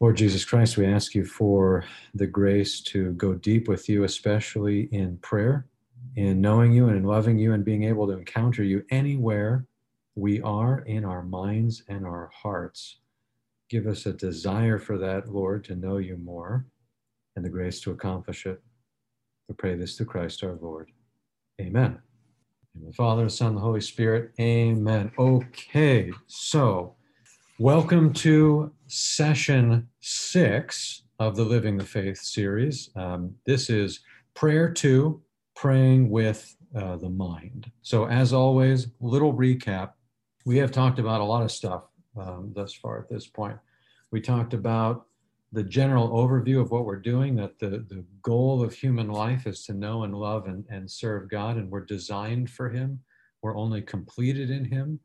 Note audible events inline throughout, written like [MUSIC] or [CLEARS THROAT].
Lord Jesus Christ, we ask you for the grace to go deep with you, especially in prayer, in knowing you and in loving you and being able to encounter you anywhere we are in our minds and our hearts. Give us a desire for that, Lord, to know you more and the grace to accomplish it. We pray this through Christ our Lord. Amen. In the Father, the Son, the Holy Spirit. Amen. Okay, so welcome to session six of the Living the Faith series. Um, this is prayer two, praying with uh, the mind. So, as always, little recap. We have talked about a lot of stuff um, thus far at this point. We talked about the general overview of what we're doing that the, the goal of human life is to know and love and, and serve God, and we're designed for Him. We're only completed in Him.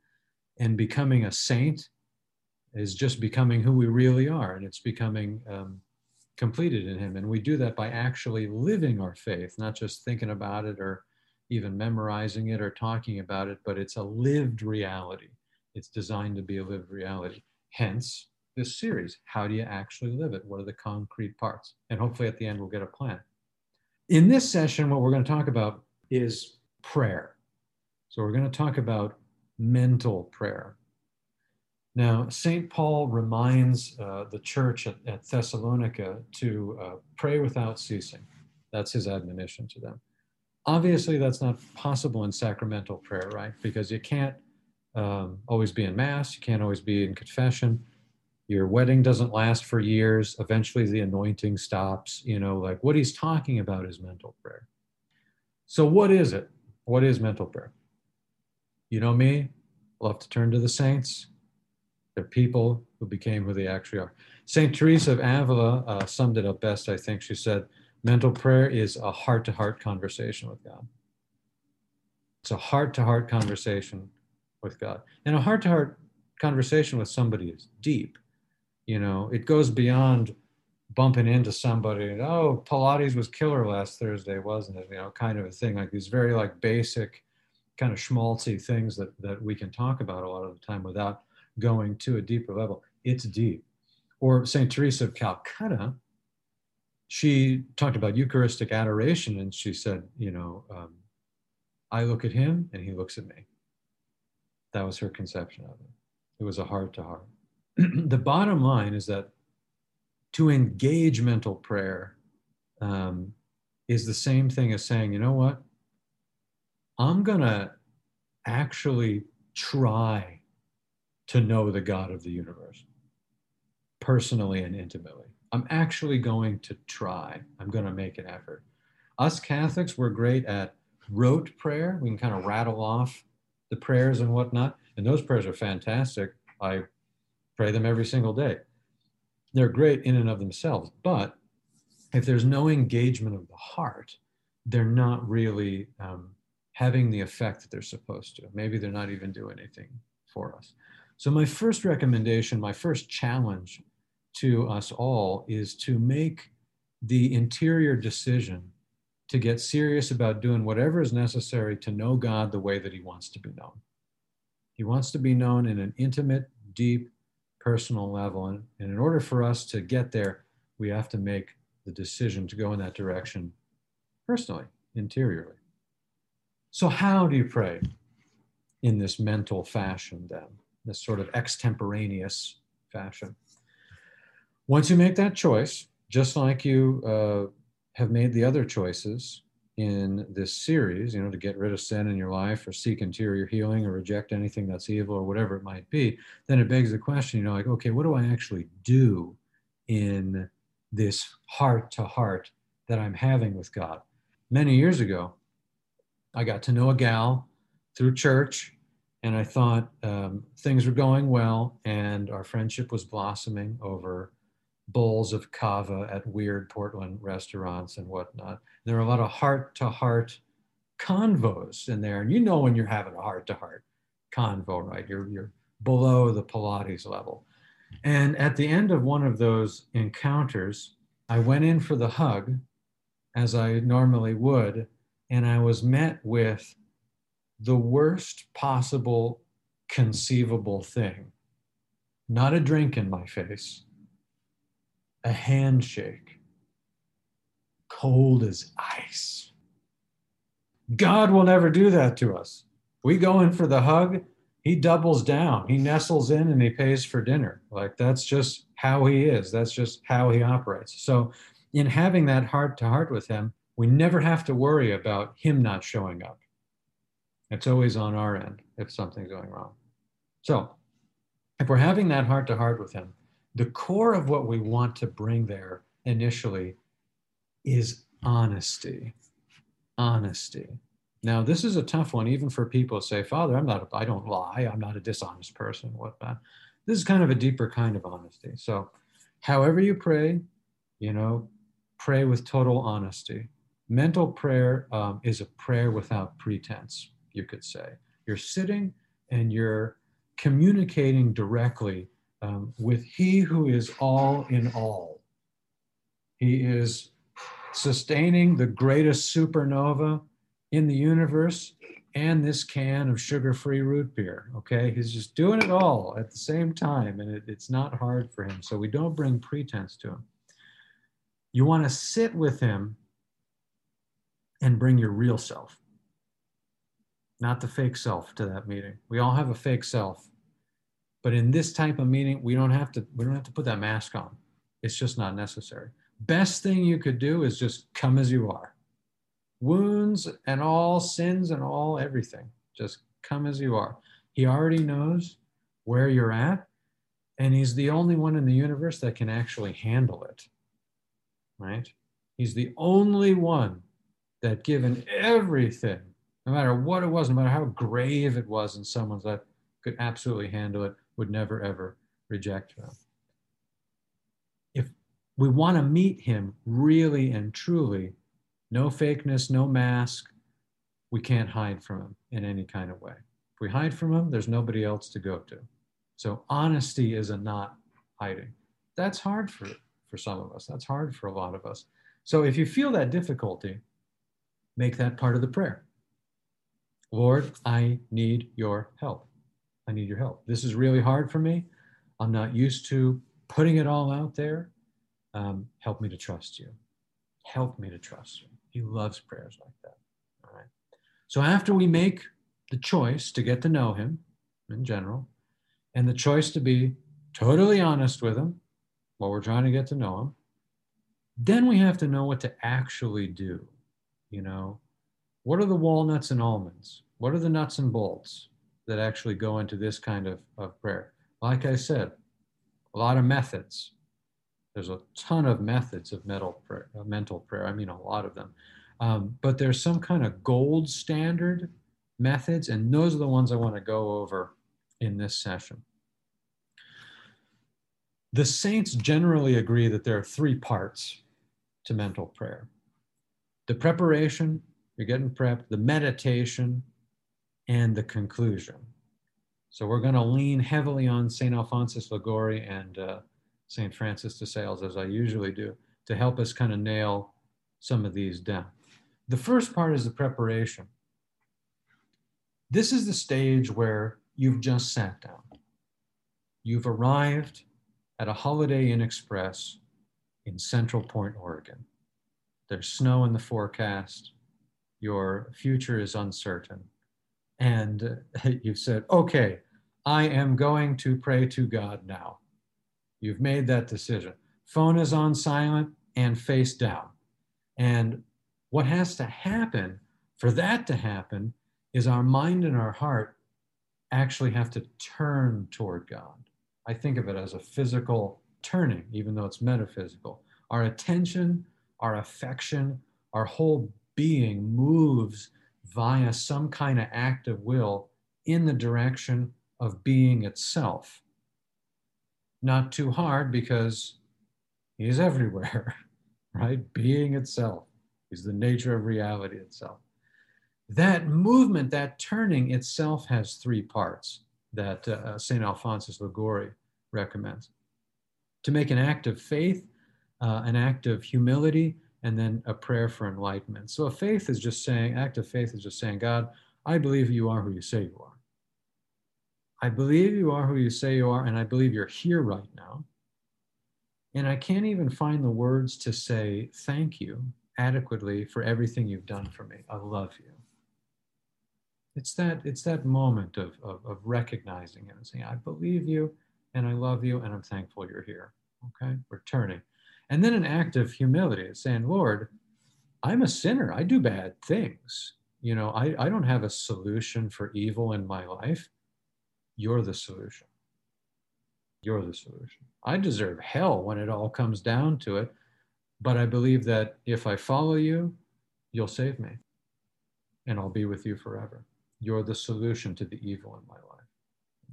And becoming a saint is just becoming who we really are, and it's becoming um, completed in Him. And we do that by actually living our faith, not just thinking about it or even memorizing it or talking about it, but it's a lived reality. It's designed to be a lived reality. Hence, this series. How do you actually live it? What are the concrete parts? And hopefully at the end, we'll get a plan. In this session, what we're going to talk about is prayer. So we're going to talk about mental prayer. Now, St. Paul reminds uh, the church at, at Thessalonica to uh, pray without ceasing. That's his admonition to them. Obviously, that's not possible in sacramental prayer, right? Because you can't um, always be in Mass, you can't always be in confession your wedding doesn't last for years eventually the anointing stops you know like what he's talking about is mental prayer so what is it what is mental prayer you know me love to turn to the saints they're people who became who they actually are saint teresa of avila uh, summed it up best i think she said mental prayer is a heart-to-heart conversation with god it's a heart-to-heart conversation with god and a heart-to-heart conversation with somebody is deep you know, it goes beyond bumping into somebody and oh, Pilates was killer last Thursday, wasn't it? You know, kind of a thing. Like these very like basic, kind of schmaltzy things that that we can talk about a lot of the time without going to a deeper level. It's deep. Or Saint Teresa of Calcutta, she talked about Eucharistic adoration, and she said, you know, um, I look at him and he looks at me. That was her conception of it. It was a heart to heart. [CLEARS THROAT] the bottom line is that to engage mental prayer um, is the same thing as saying, you know what? I'm going to actually try to know the God of the universe personally and intimately. I'm actually going to try. I'm going to make an effort. Us Catholics, we're great at rote prayer. We can kind of rattle off the prayers and whatnot. And those prayers are fantastic. I pray them every single day. They're great in and of themselves, but if there's no engagement of the heart, they're not really um, having the effect that they're supposed to. Maybe they're not even doing anything for us. So, my first recommendation, my first challenge to us all is to make the interior decision to get serious about doing whatever is necessary to know God the way that He wants to be known. He wants to be known in an intimate, deep, personal level. And, and in order for us to get there, we have to make the decision to go in that direction personally, interiorly. So, how do you pray in this mental fashion then, this sort of extemporaneous fashion? Once you make that choice, just like you uh, have made the other choices in this series, you know, to get rid of sin in your life or seek interior healing or reject anything that's evil or whatever it might be, then it begs the question, you know, like, okay, what do I actually do in this heart to heart that I'm having with God? Many years ago, I got to know a gal through church, and I thought um, things were going well, and our friendship was blossoming over bowls of kava at weird Portland restaurants and whatnot. There are a lot of heart to heart convos in there. And you know when you're having a heart to heart convo, right? You're, you're below the Pilates level. And at the end of one of those encounters, I went in for the hug as I normally would, and I was met with the worst possible conceivable thing. Not a drink in my face, a handshake, cold as ice. God will never do that to us. We go in for the hug, he doubles down. He nestles in and he pays for dinner. Like that's just how he is. That's just how he operates. So, in having that heart to heart with him, we never have to worry about him not showing up. It's always on our end if something's going wrong. So, if we're having that heart to heart with him, the core of what we want to bring there initially is honesty. Honesty. Now, this is a tough one, even for people who say, Father, I'm not, I don't lie. I'm not a dishonest person, What whatnot. This is kind of a deeper kind of honesty. So, however you pray, you know, pray with total honesty. Mental prayer um, is a prayer without pretense, you could say. You're sitting and you're communicating directly um, with He who is all in all. He is sustaining the greatest supernova in the universe and this can of sugar-free root beer. Okay, he's just doing it all at the same time, and it, it's not hard for him. So we don't bring pretense to him. You want to sit with him and bring your real self, not the fake self, to that meeting. We all have a fake self, but in this type of meeting, we don't have to. We don't have to put that mask on. It's just not necessary. Best thing you could do is just come as you are wounds and all sins and all everything. Just come as you are. He already knows where you're at, and He's the only one in the universe that can actually handle it. Right? He's the only one that, given everything, no matter what it was, no matter how grave it was in someone's life, could absolutely handle it, would never ever reject them. If we want to meet Him really and truly, no fakeness, no mask. We can't hide from him in any kind of way. If we hide from him, there's nobody else to go to. So honesty is a not hiding. That's hard for, for some of us. That's hard for a lot of us. So if you feel that difficulty, make that part of the prayer. Lord, I need your help. I need your help. This is really hard for me. I'm not used to putting it all out there. Um, help me to trust you. Help me to trust you. He loves prayers like that. All right. So after we make the choice to get to know him in general, and the choice to be totally honest with him while we're trying to get to know him, then we have to know what to actually do. You know, what are the walnuts and almonds? What are the nuts and bolts that actually go into this kind of, of prayer? Like I said, a lot of methods. There's a ton of methods of mental prayer, mental prayer. I mean, a lot of them. Um, but there's some kind of gold standard methods, and those are the ones I want to go over in this session. The saints generally agree that there are three parts to mental prayer the preparation, you're getting prepped, the meditation, and the conclusion. So we're going to lean heavily on St. Alphonsus Liguori and uh, St. Francis de Sales, as I usually do, to help us kind of nail some of these down. The first part is the preparation. This is the stage where you've just sat down. You've arrived at a Holiday Inn Express in Central Point, Oregon. There's snow in the forecast. Your future is uncertain. And [LAUGHS] you've said, okay, I am going to pray to God now. You've made that decision. Phone is on silent and face down. And what has to happen for that to happen is our mind and our heart actually have to turn toward God. I think of it as a physical turning, even though it's metaphysical. Our attention, our affection, our whole being moves via some kind of act of will in the direction of being itself not too hard because he's everywhere, [LAUGHS] right? Being itself. is the nature of reality itself. That movement, that turning itself has three parts that uh, St. Alphonsus Liguori recommends. To make an act of faith, uh, an act of humility, and then a prayer for enlightenment. So a faith is just saying, act of faith is just saying, God, I believe you are who you say you are. I believe you are who you say you are, and I believe you're here right now. And I can't even find the words to say thank you adequately for everything you've done for me. I love you. It's that, it's that moment of, of, of recognizing it and saying, I believe you and I love you and I'm thankful you're here. Okay, returning. And then an act of humility, saying, Lord, I'm a sinner. I do bad things. You know, I, I don't have a solution for evil in my life. You're the solution. You're the solution. I deserve hell when it all comes down to it. But I believe that if I follow you, you'll save me and I'll be with you forever. You're the solution to the evil in my life.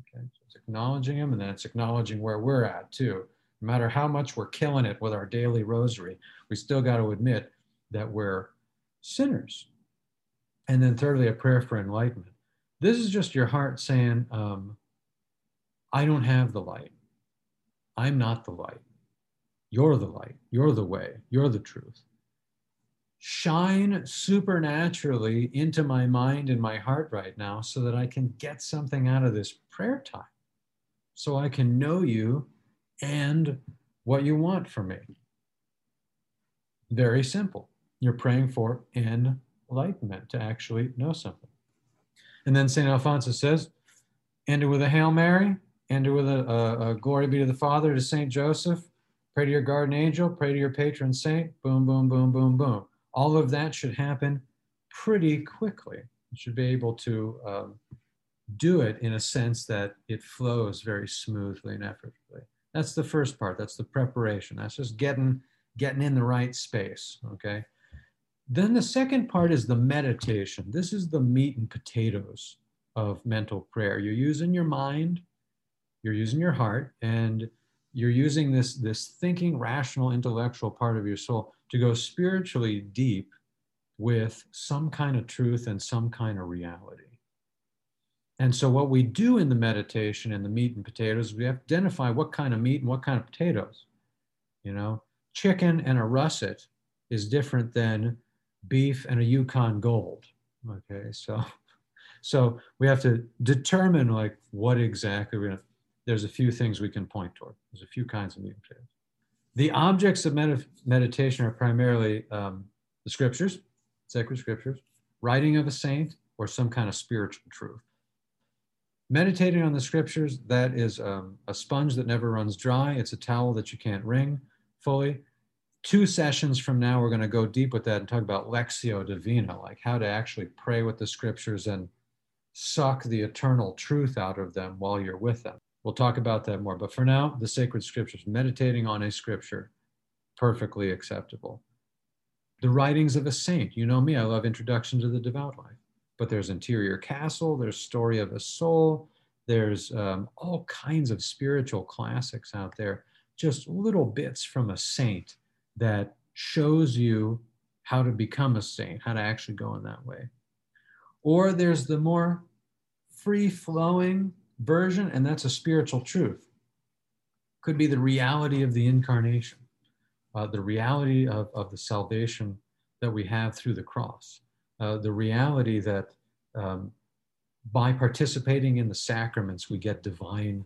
Okay, so it's acknowledging Him and then it's acknowledging where we're at too. No matter how much we're killing it with our daily rosary, we still got to admit that we're sinners. And then, thirdly, a prayer for enlightenment. This is just your heart saying, um, I don't have the light. I'm not the light. You're the light. You're the way. You're the truth. Shine supernaturally into my mind and my heart right now so that I can get something out of this prayer time. So I can know you and what you want from me. Very simple. You're praying for enlightenment to actually know something. And then St. Alphonsus says, end it with a Hail Mary, end it with a, a, a glory be to the Father, to St. Joseph, pray to your guardian angel, pray to your patron saint, boom, boom, boom, boom, boom. All of that should happen pretty quickly. You should be able to um, do it in a sense that it flows very smoothly and effortlessly. That's the first part. That's the preparation. That's just getting getting in the right space. Okay. Then the second part is the meditation. This is the meat and potatoes of mental prayer. You're using your mind, you're using your heart, and you're using this, this thinking, rational, intellectual part of your soul to go spiritually deep with some kind of truth and some kind of reality. And so, what we do in the meditation and the meat and potatoes, we identify what kind of meat and what kind of potatoes. You know, chicken and a russet is different than beef and a Yukon Gold. Okay, so [LAUGHS] so we have to determine like what exactly we're gonna. There's a few things we can point toward. There's a few kinds of meat and potatoes. The objects of med- meditation are primarily um, the scriptures, sacred scriptures, writing of a saint, or some kind of spiritual truth meditating on the scriptures, that is um, a sponge that never runs dry. It's a towel that you can't wring fully. Two sessions from now, we're going to go deep with that and talk about Lectio Divina, like how to actually pray with the scriptures and suck the eternal truth out of them while you're with them. We'll talk about that more. But for now, the sacred scriptures, meditating on a scripture, perfectly acceptable. The writings of a saint. You know me, I love Introduction to the Devout Life but there's Interior Castle, there's Story of a Soul, there's um, all kinds of spiritual classics out there, just little bits from a saint that shows you how to become a saint, how to actually go in that way. Or there's the more free flowing version, and that's a spiritual truth. Could be the reality of the incarnation, uh, the reality of, of the salvation that we have through the cross. Uh, the reality that um, by participating in the sacraments, we get divine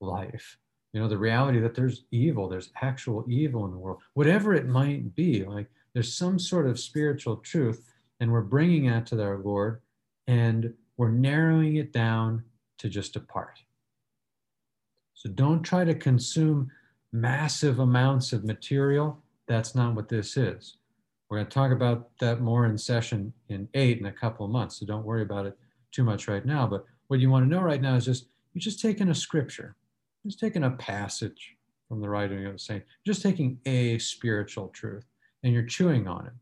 life. You know, the reality that there's evil, there's actual evil in the world, whatever it might be, like there's some sort of spiritual truth, and we're bringing that to our Lord, and we're narrowing it down to just a part. So don't try to consume massive amounts of material. That's not what this is. We're going to talk about that more in session in eight in a couple of months. So don't worry about it too much right now. But what you want to know right now is just you're just taking a scripture, just taking a passage from the writing of the saint, just taking a spiritual truth and you're chewing on it.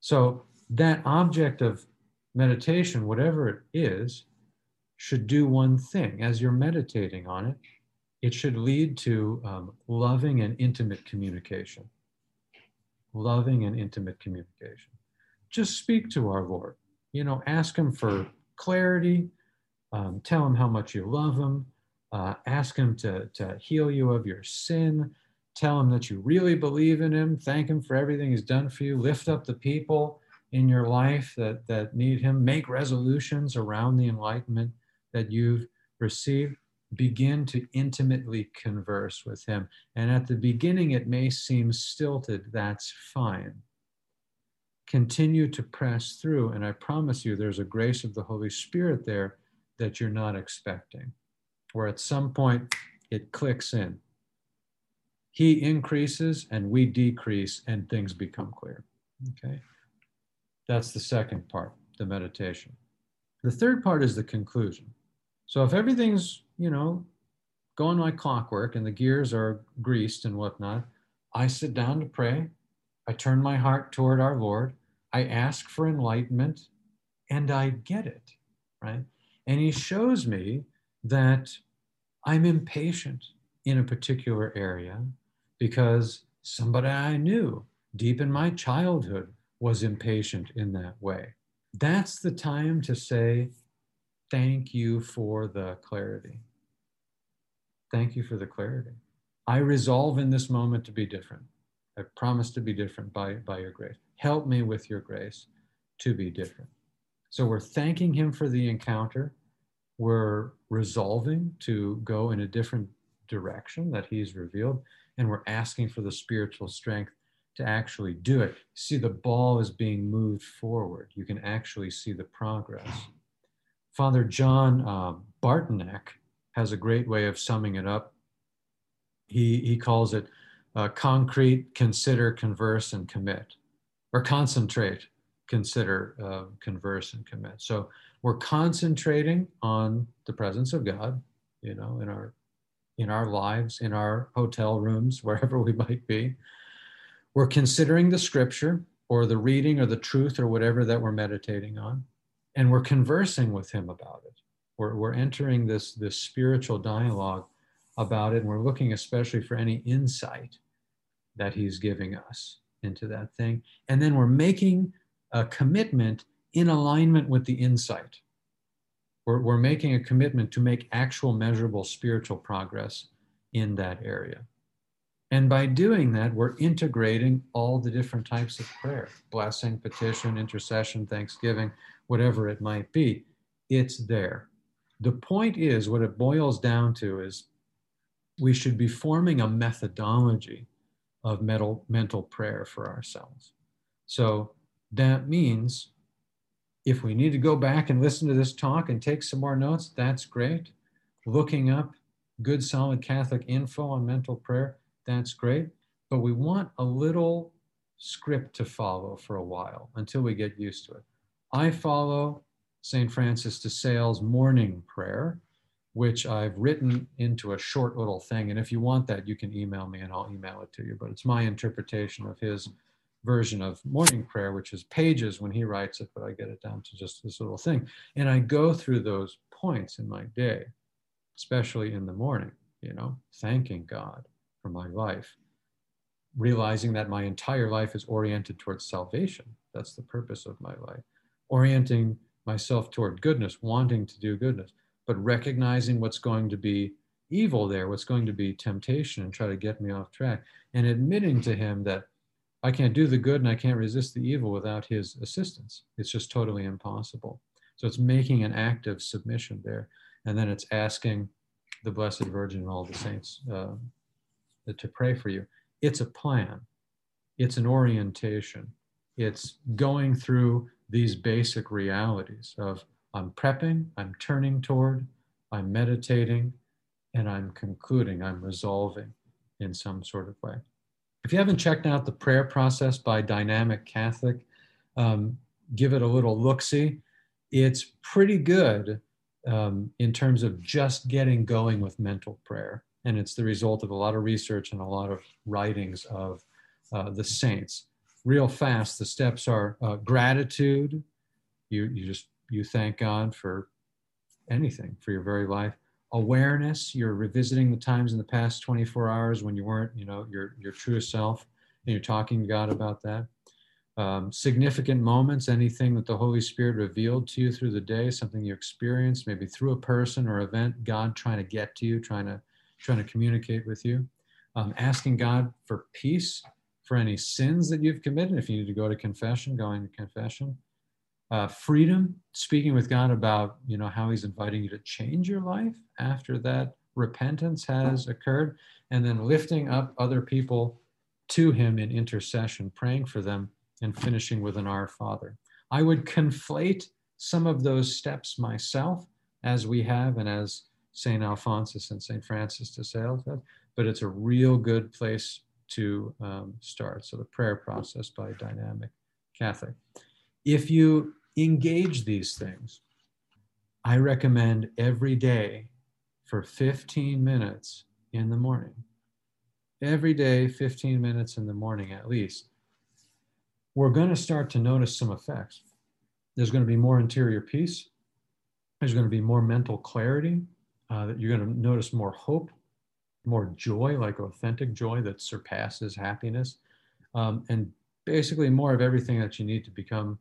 So that object of meditation, whatever it is, should do one thing. As you're meditating on it, it should lead to um, loving and intimate communication loving and intimate communication. Just speak to our Lord. You know, ask Him for clarity, um, tell Him how much you love Him, uh, ask Him to, to heal you of your sin, tell Him that you really believe in Him, thank Him for everything He's done for you, lift up the people in your life that, that need Him, make resolutions around the enlightenment that you've received. Begin to intimately converse with him. And at the beginning, it may seem stilted. That's fine. Continue to press through. And I promise you, there's a grace of the Holy Spirit there that you're not expecting, where at some point it clicks in. He increases and we decrease, and things become clear. Okay. That's the second part, the meditation. The third part is the conclusion. So if everything's, you know, going like clockwork and the gears are greased and whatnot, I sit down to pray. I turn my heart toward our Lord. I ask for enlightenment and I get it, right? And he shows me that I'm impatient in a particular area because somebody I knew deep in my childhood was impatient in that way. That's the time to say, Thank you for the clarity. Thank you for the clarity. I resolve in this moment to be different. I promise to be different by, by your grace. Help me with your grace to be different. So we're thanking him for the encounter. We're resolving to go in a different direction that he's revealed. And we're asking for the spiritual strength to actually do it. See, the ball is being moved forward. You can actually see the progress. Father John uh, has a great way of summing it up. He, he calls it uh, concrete, consider, converse, and commit, or concentrate, consider, uh, converse, and commit. So we're concentrating on the presence of God, you know, in our in our lives, in our hotel rooms, [LAUGHS] wherever we might be. We're considering the scripture or the reading or the truth or whatever that we're meditating on and we're conversing with him about it. We're, we're entering this, this spiritual dialogue about it, and we're looking especially for any insight that he's giving us into that thing. And then we're making a commitment in alignment with the insight. We're, we're making a commitment to make actual measurable spiritual progress in that area. And by doing that, we're integrating all the different types of prayer blessing, petition, intercession, thanksgiving, whatever it might be. It's there. The point is, what it boils down to is we should be forming a methodology of mental, prayer for ourselves. So that means if we need to go back and listen to this talk and take some more notes, that's great. Looking up good, solid Catholic info on mental prayer, that's great. But we want a little script to follow for a while until we get used to it. I follow St. Francis de Sales morning prayer, which I've written into a short little thing. And if you want that, you can email me and I'll email it to you. But it's my interpretation of his version of morning prayer, which is pages when he writes it, but I get it down to just this little thing. And I go through those points in my day, especially in the morning, you know, thanking God for my life, realizing that my entire life is oriented towards salvation. That's the purpose of my life. Orienting myself toward goodness, wanting to do goodness, but recognizing what's going to be evil there, what's going to be temptation and try to get me off track, and admitting to him that I can't do the good and I can't resist the evil without his assistance. It's just totally impossible. So it's making an active submission there. And then it's asking the Blessed Virgin and all the saints uh, to pray for you. It's a plan, it's an orientation, it's going through these basic realities of I'm prepping, I'm turning toward, I'm meditating, and I'm concluding, I'm resolving in some sort of way. If you haven't checked out the prayer process by Dynamic Catholic, um, give it a little look see. It's pretty good um, in terms of just getting going with mental prayer and it's the result of a lot of research and a lot of writings of uh, the saints. Real fast, the steps are uh, gratitude. You, you just you thank God for anything for your very life. Awareness, you're revisiting the times in the past 24 hours when you weren't, you know, your your truest self, and you're talking to God about that. Um, significant moments, anything that the Holy Spirit revealed to you through the day, something you experienced, maybe through a person or event, God trying to get to you, trying to trying to communicate with you, um, asking God for peace for any sins that you've committed. If you need to go to confession, going to confession. Uh, freedom, speaking with God about you know how He's inviting you to change your life after that repentance has occurred, and then lifting up other people to Him in intercession, praying for them, and finishing with an Our Father. I would conflate some of those steps myself, as we have, and as St. Alphonsus and St. Francis de Sales but it's a real good place to um, start. So the prayer process by Dynamic Catholic. If you engage these things, I recommend every day for 15 minutes in the morning. Every day, 15 minutes in the morning at least. We're going to start to notice some effects. There's going to be more interior peace. There's going to be more mental clarity. Uh, you're going to notice more hope, more joy, like authentic joy that surpasses happiness, um, and basically more of everything that you need to become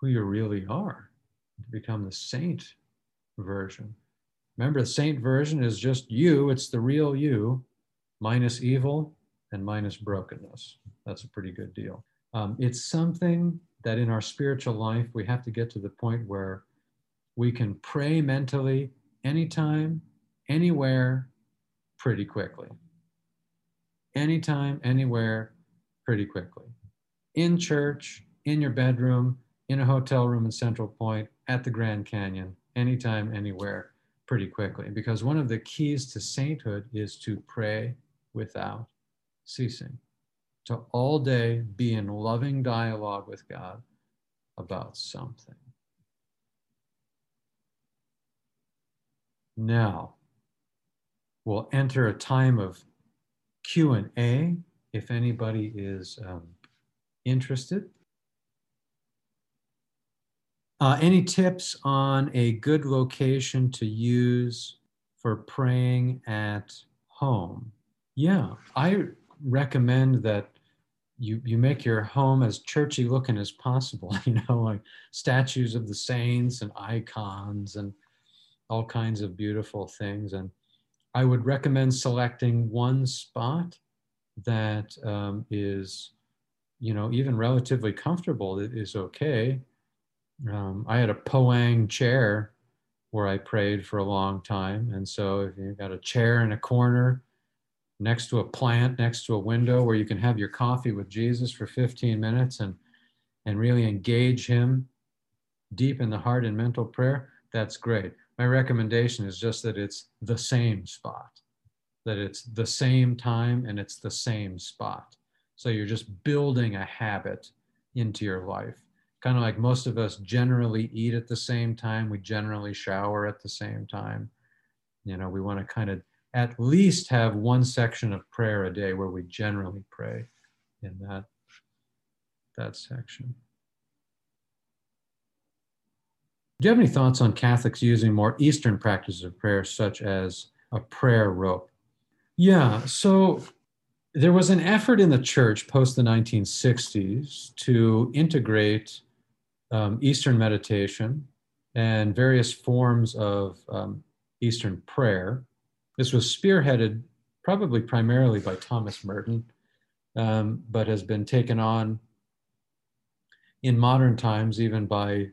who you really are, to become the saint version. Remember, the saint version is just you, it's the real you, minus evil and minus brokenness. That's a pretty good deal. Um, it's something that in our spiritual life, we have to get to the point where we can pray mentally anytime, anywhere, pretty quickly. Anytime, anywhere, pretty quickly. In church, in your bedroom, in a hotel room in Central Point, at the Grand Canyon, anytime, anywhere, pretty quickly. Because one of the keys to sainthood is to pray without ceasing, to all day be in loving dialogue with God about something. Now, we'll enter a time of Q&A if anybody is um, interested. Uh, any tips on a good location to use for praying at home? Yeah, I recommend that you you make your home as churchy looking as possible. [LAUGHS] You know, like statues of the saints and icons and all kinds of beautiful things. And I would recommend selecting one spot that um, is, you know, even relatively comfortable. It is okay um, I had a Poang chair where I prayed for a long time. And so if you've got a chair in a corner next to a plant, next to a window where you can have your coffee with Jesus for 15 minutes and, and really engage him deep in the heart and mental prayer, that's great. My recommendation is just that it's the same spot, that it's the same time and it's the same spot. So you're just building a habit into your life kind of like most of us generally eat at the same time. We generally shower at the same time. You know, we want to kind of at least have one section of prayer a day where we generally pray in that, that section. Do you have any thoughts on Catholics using more Eastern practices of prayer, such as a prayer rope? Yeah, so there was an effort in the church post the 1960s to integrate um, Eastern meditation and various forms of um, Eastern prayer. This was spearheaded probably primarily by Thomas Merton, um, but has been taken on in modern times even by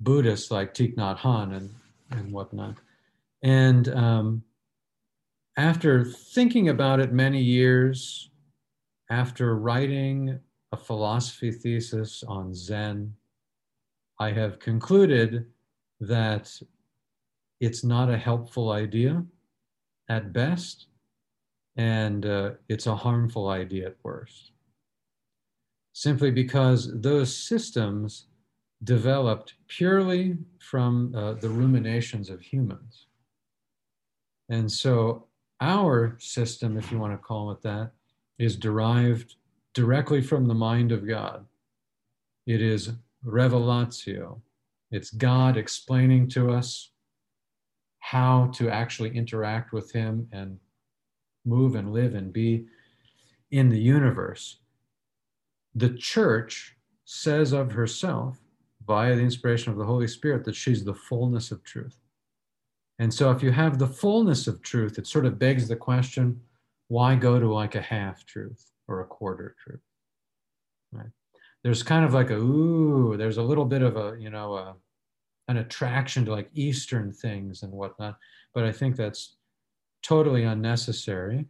Buddhists like Thich Nhat Hanh and, and whatnot. And um, after thinking about it many years, after writing a philosophy thesis on Zen, I have concluded that it's not a helpful idea at best, and uh, it's a harmful idea at worst. Simply because those systems developed purely from uh, the ruminations of humans. And so our system, if you want to call it that, is derived directly from the mind of God. It is revelatio. It's God explaining to us how to actually interact with Him and move and live and be in the universe. The church says of herself, via the inspiration of the Holy Spirit, that she's the fullness of truth. And so, if you have the fullness of truth, it sort of begs the question why go to like a half truth or a quarter truth? Right? there's kind of like a ooh, there's a little bit of a you know a, an attraction to like Eastern things and whatnot. But I think that's totally unnecessary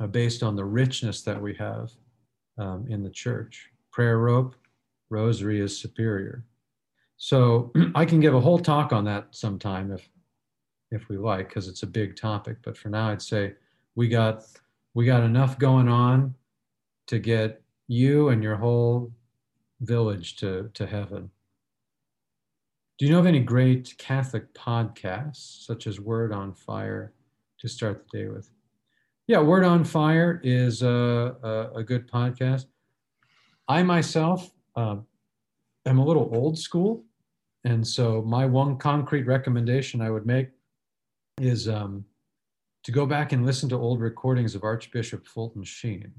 uh, based on the richness that we have um, in the church. Prayer rope, rosary is superior. So [CLEARS THROAT] I can give a whole talk on that sometime if if we like, because it's a big topic. But for now, I'd say we got we got enough going on to get you and your whole village to, to heaven. Do you know of any great Catholic podcasts, such as Word on Fire, to start the day with? Yeah, Word on Fire is a, a, a good podcast. I myself uh, am a little old school. And so, my one concrete recommendation I would make is um, to go back and listen to old recordings of Archbishop Fulton Sheen.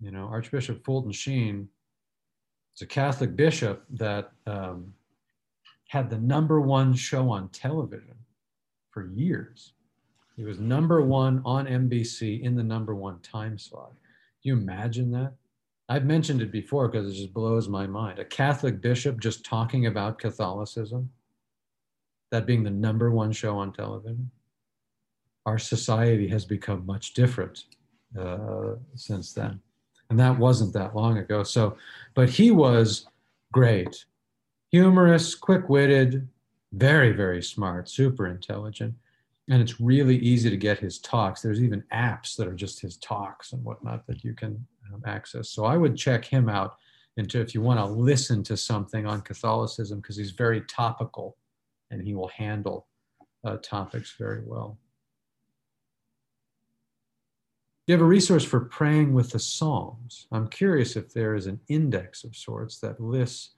You know, Archbishop Fulton Sheen is a Catholic bishop that um, had the number one show on television for years. He was number one on NBC in the number one time slot. You imagine that? I've mentioned it before because it just blows my mind. A Catholic bishop just talking about Catholicism, that being the number one show on television. Our society has become much different uh, since then. And that wasn't that long ago. So, but he was great humorous, quick witted, very, very smart, super intelligent. And it's really easy to get his talks. There's even apps that are just his talks and whatnot that you can access. So I would check him out into if you want to listen to something on Catholicism because he's very topical and he will handle uh, topics very well. Do you have a resource for praying with the Psalms. I'm curious if there is an index of sorts that lists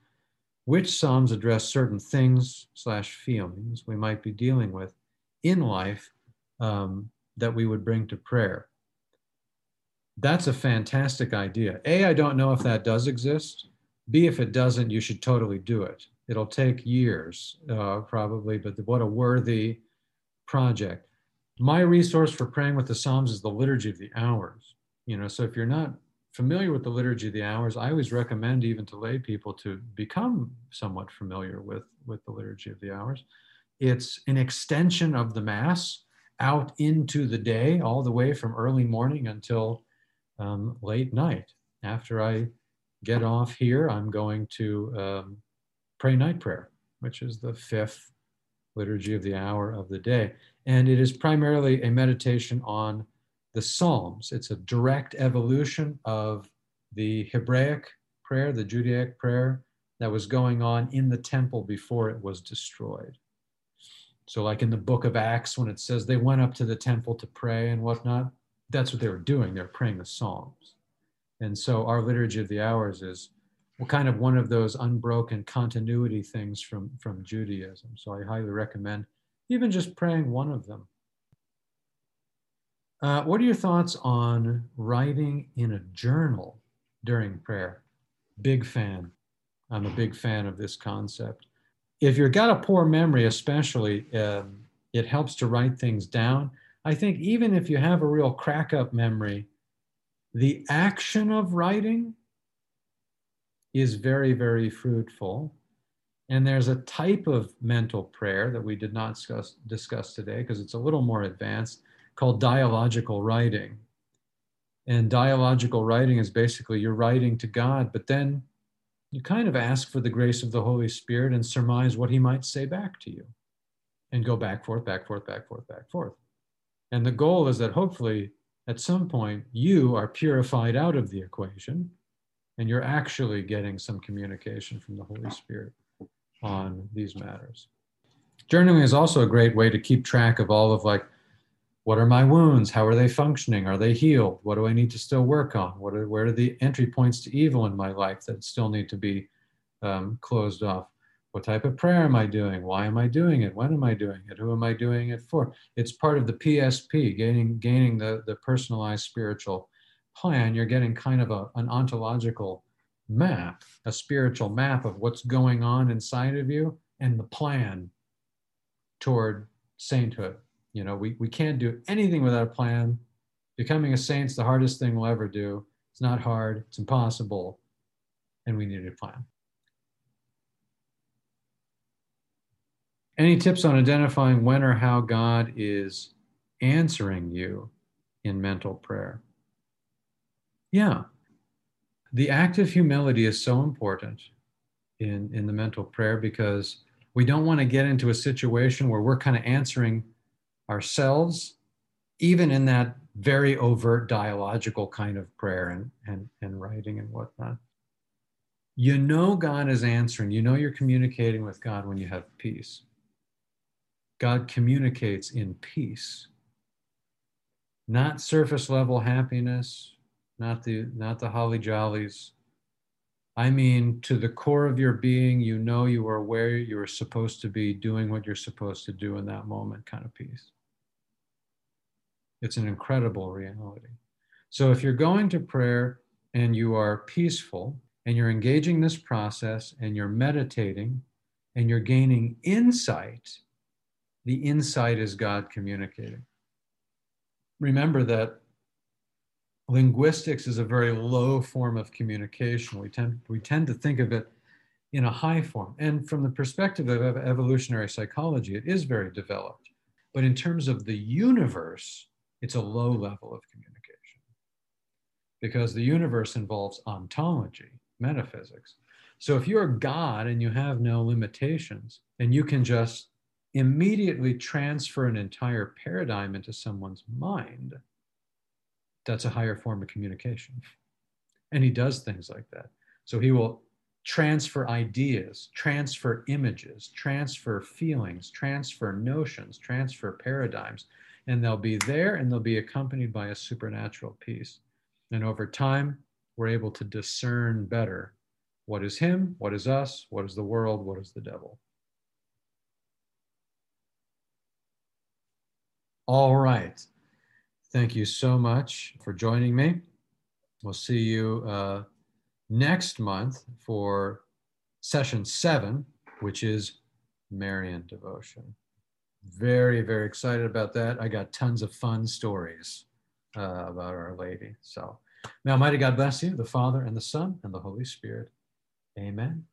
which psalms address certain things slash feelings we might be dealing with in life um, that we would bring to prayer that's a fantastic idea. A i don't know if that does exist. B if it doesn't you should totally do it. It'll take years uh, probably but what a worthy project. My resource for praying with the psalms is the liturgy of the hours. You know so if you're not familiar with the liturgy of the hours, I always recommend even to lay people to become somewhat familiar with, with the liturgy of the hours. It's an extension of the Mass out into the day, all the way from early morning until um, late night. After I get off here, I'm going to um, pray night prayer, which is the fifth liturgy of the hour of the day. And it is primarily a meditation on the Psalms. It's a direct evolution of the Hebraic prayer, the Judaic prayer that was going on in the temple before it was destroyed. So, like in the book of Acts, when it says they went up to the temple to pray and whatnot, that's what they were doing. They're praying the Psalms. And so, our liturgy of the hours is kind of one of those unbroken continuity things from, from Judaism. So, I highly recommend even just praying one of them uh, what are your thoughts on writing in a journal during prayer? Big fan. I'm a big fan of this concept. If you've got a poor memory, especially, um, it helps to write things down. I think even if you have a real crack up memory, the action of writing is very, very fruitful. And there's a type of mental prayer that we did not discuss, discuss today because it's a little more advanced called dialogical writing. And dialogical writing is basically you're writing to God, but then you kind of ask for the grace of the Holy Spirit and surmise what he might say back to you and go back, forth, back, forth, back, forth, back, forth. And the goal is that hopefully at some point you are purified out of the equation and you're actually getting some communication from the Holy Spirit on these matters. Journaling is also a great way to keep track of all of like what are my wounds? How are they functioning? Are they healed? What do i need to still work on? What are where are the entry points to evil in my life that still need to be um, closed off what type of prayer am i doing? Why am i doing it? When am i doing it? Who am i doing it for? It's part of the psp gaining gaining the, the personalized spiritual plan. You're getting kind of a, an ontological map a spiritual map of what's going on inside of you and the plan toward sainthood. You know, we, we can't do anything without a plan. Becoming a saint's the hardest thing we'll ever do. It's not hard, it's impossible, and we need a plan. Any tips on identifying when or how God is answering you in mental prayer. Yeah. The act of humility is so important in, in the mental prayer because we don't want to get into a situation where we're kind of answering ourselves, even in that very overt dialogical kind of prayer and, and, and writing and whatnot. You know God is answering, you know you're communicating with God when you have peace. God communicates in peace, not surface level happiness, not the not the holly jollies. I mean, to the core of your being, you know you are where you are supposed to be, doing what you're supposed to do in that moment, kind of peace. It's an incredible reality. So if you're going to prayer and you are peaceful and you're engaging this process and you're meditating and you're gaining insight, the insight is God communicating. Remember that linguistics is a very low form of communication. We tend, we tend to think of it in a high form. And from the perspective of evolutionary psychology, it is very developed. But in terms of the universe, it's a low level of communication because the universe involves ontology, metaphysics. So if you're God and you have no limitations, and you can just immediately transfer an entire paradigm into someone's mind, that's a higher form of communication. And he does things like that. So he will transfer ideas, transfer images, transfer feelings, transfer notions, transfer paradigms and they'll be there and they'll be accompanied by a supernatural peace. And over time, we're able to discern better what is Him, what is us, what is the world, what is the devil. All right. Thank you so much for joining me. We'll see you uh, next month for session seven, which is Marian devotion very, very excited about that. I got tons of fun stories uh, about Our Lady. So may Almighty God bless you, the Father and the Son and the Holy Spirit. Amen.